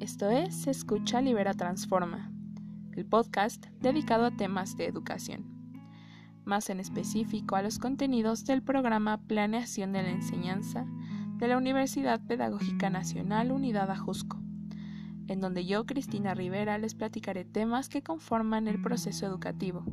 Esto es Escucha, Libera, Transforma, el podcast dedicado a temas de educación, más en específico a los contenidos del programa Planeación de la Enseñanza de la Universidad Pedagógica Nacional Unidad Ajusco, en donde yo, Cristina Rivera, les platicaré temas que conforman el proceso educativo.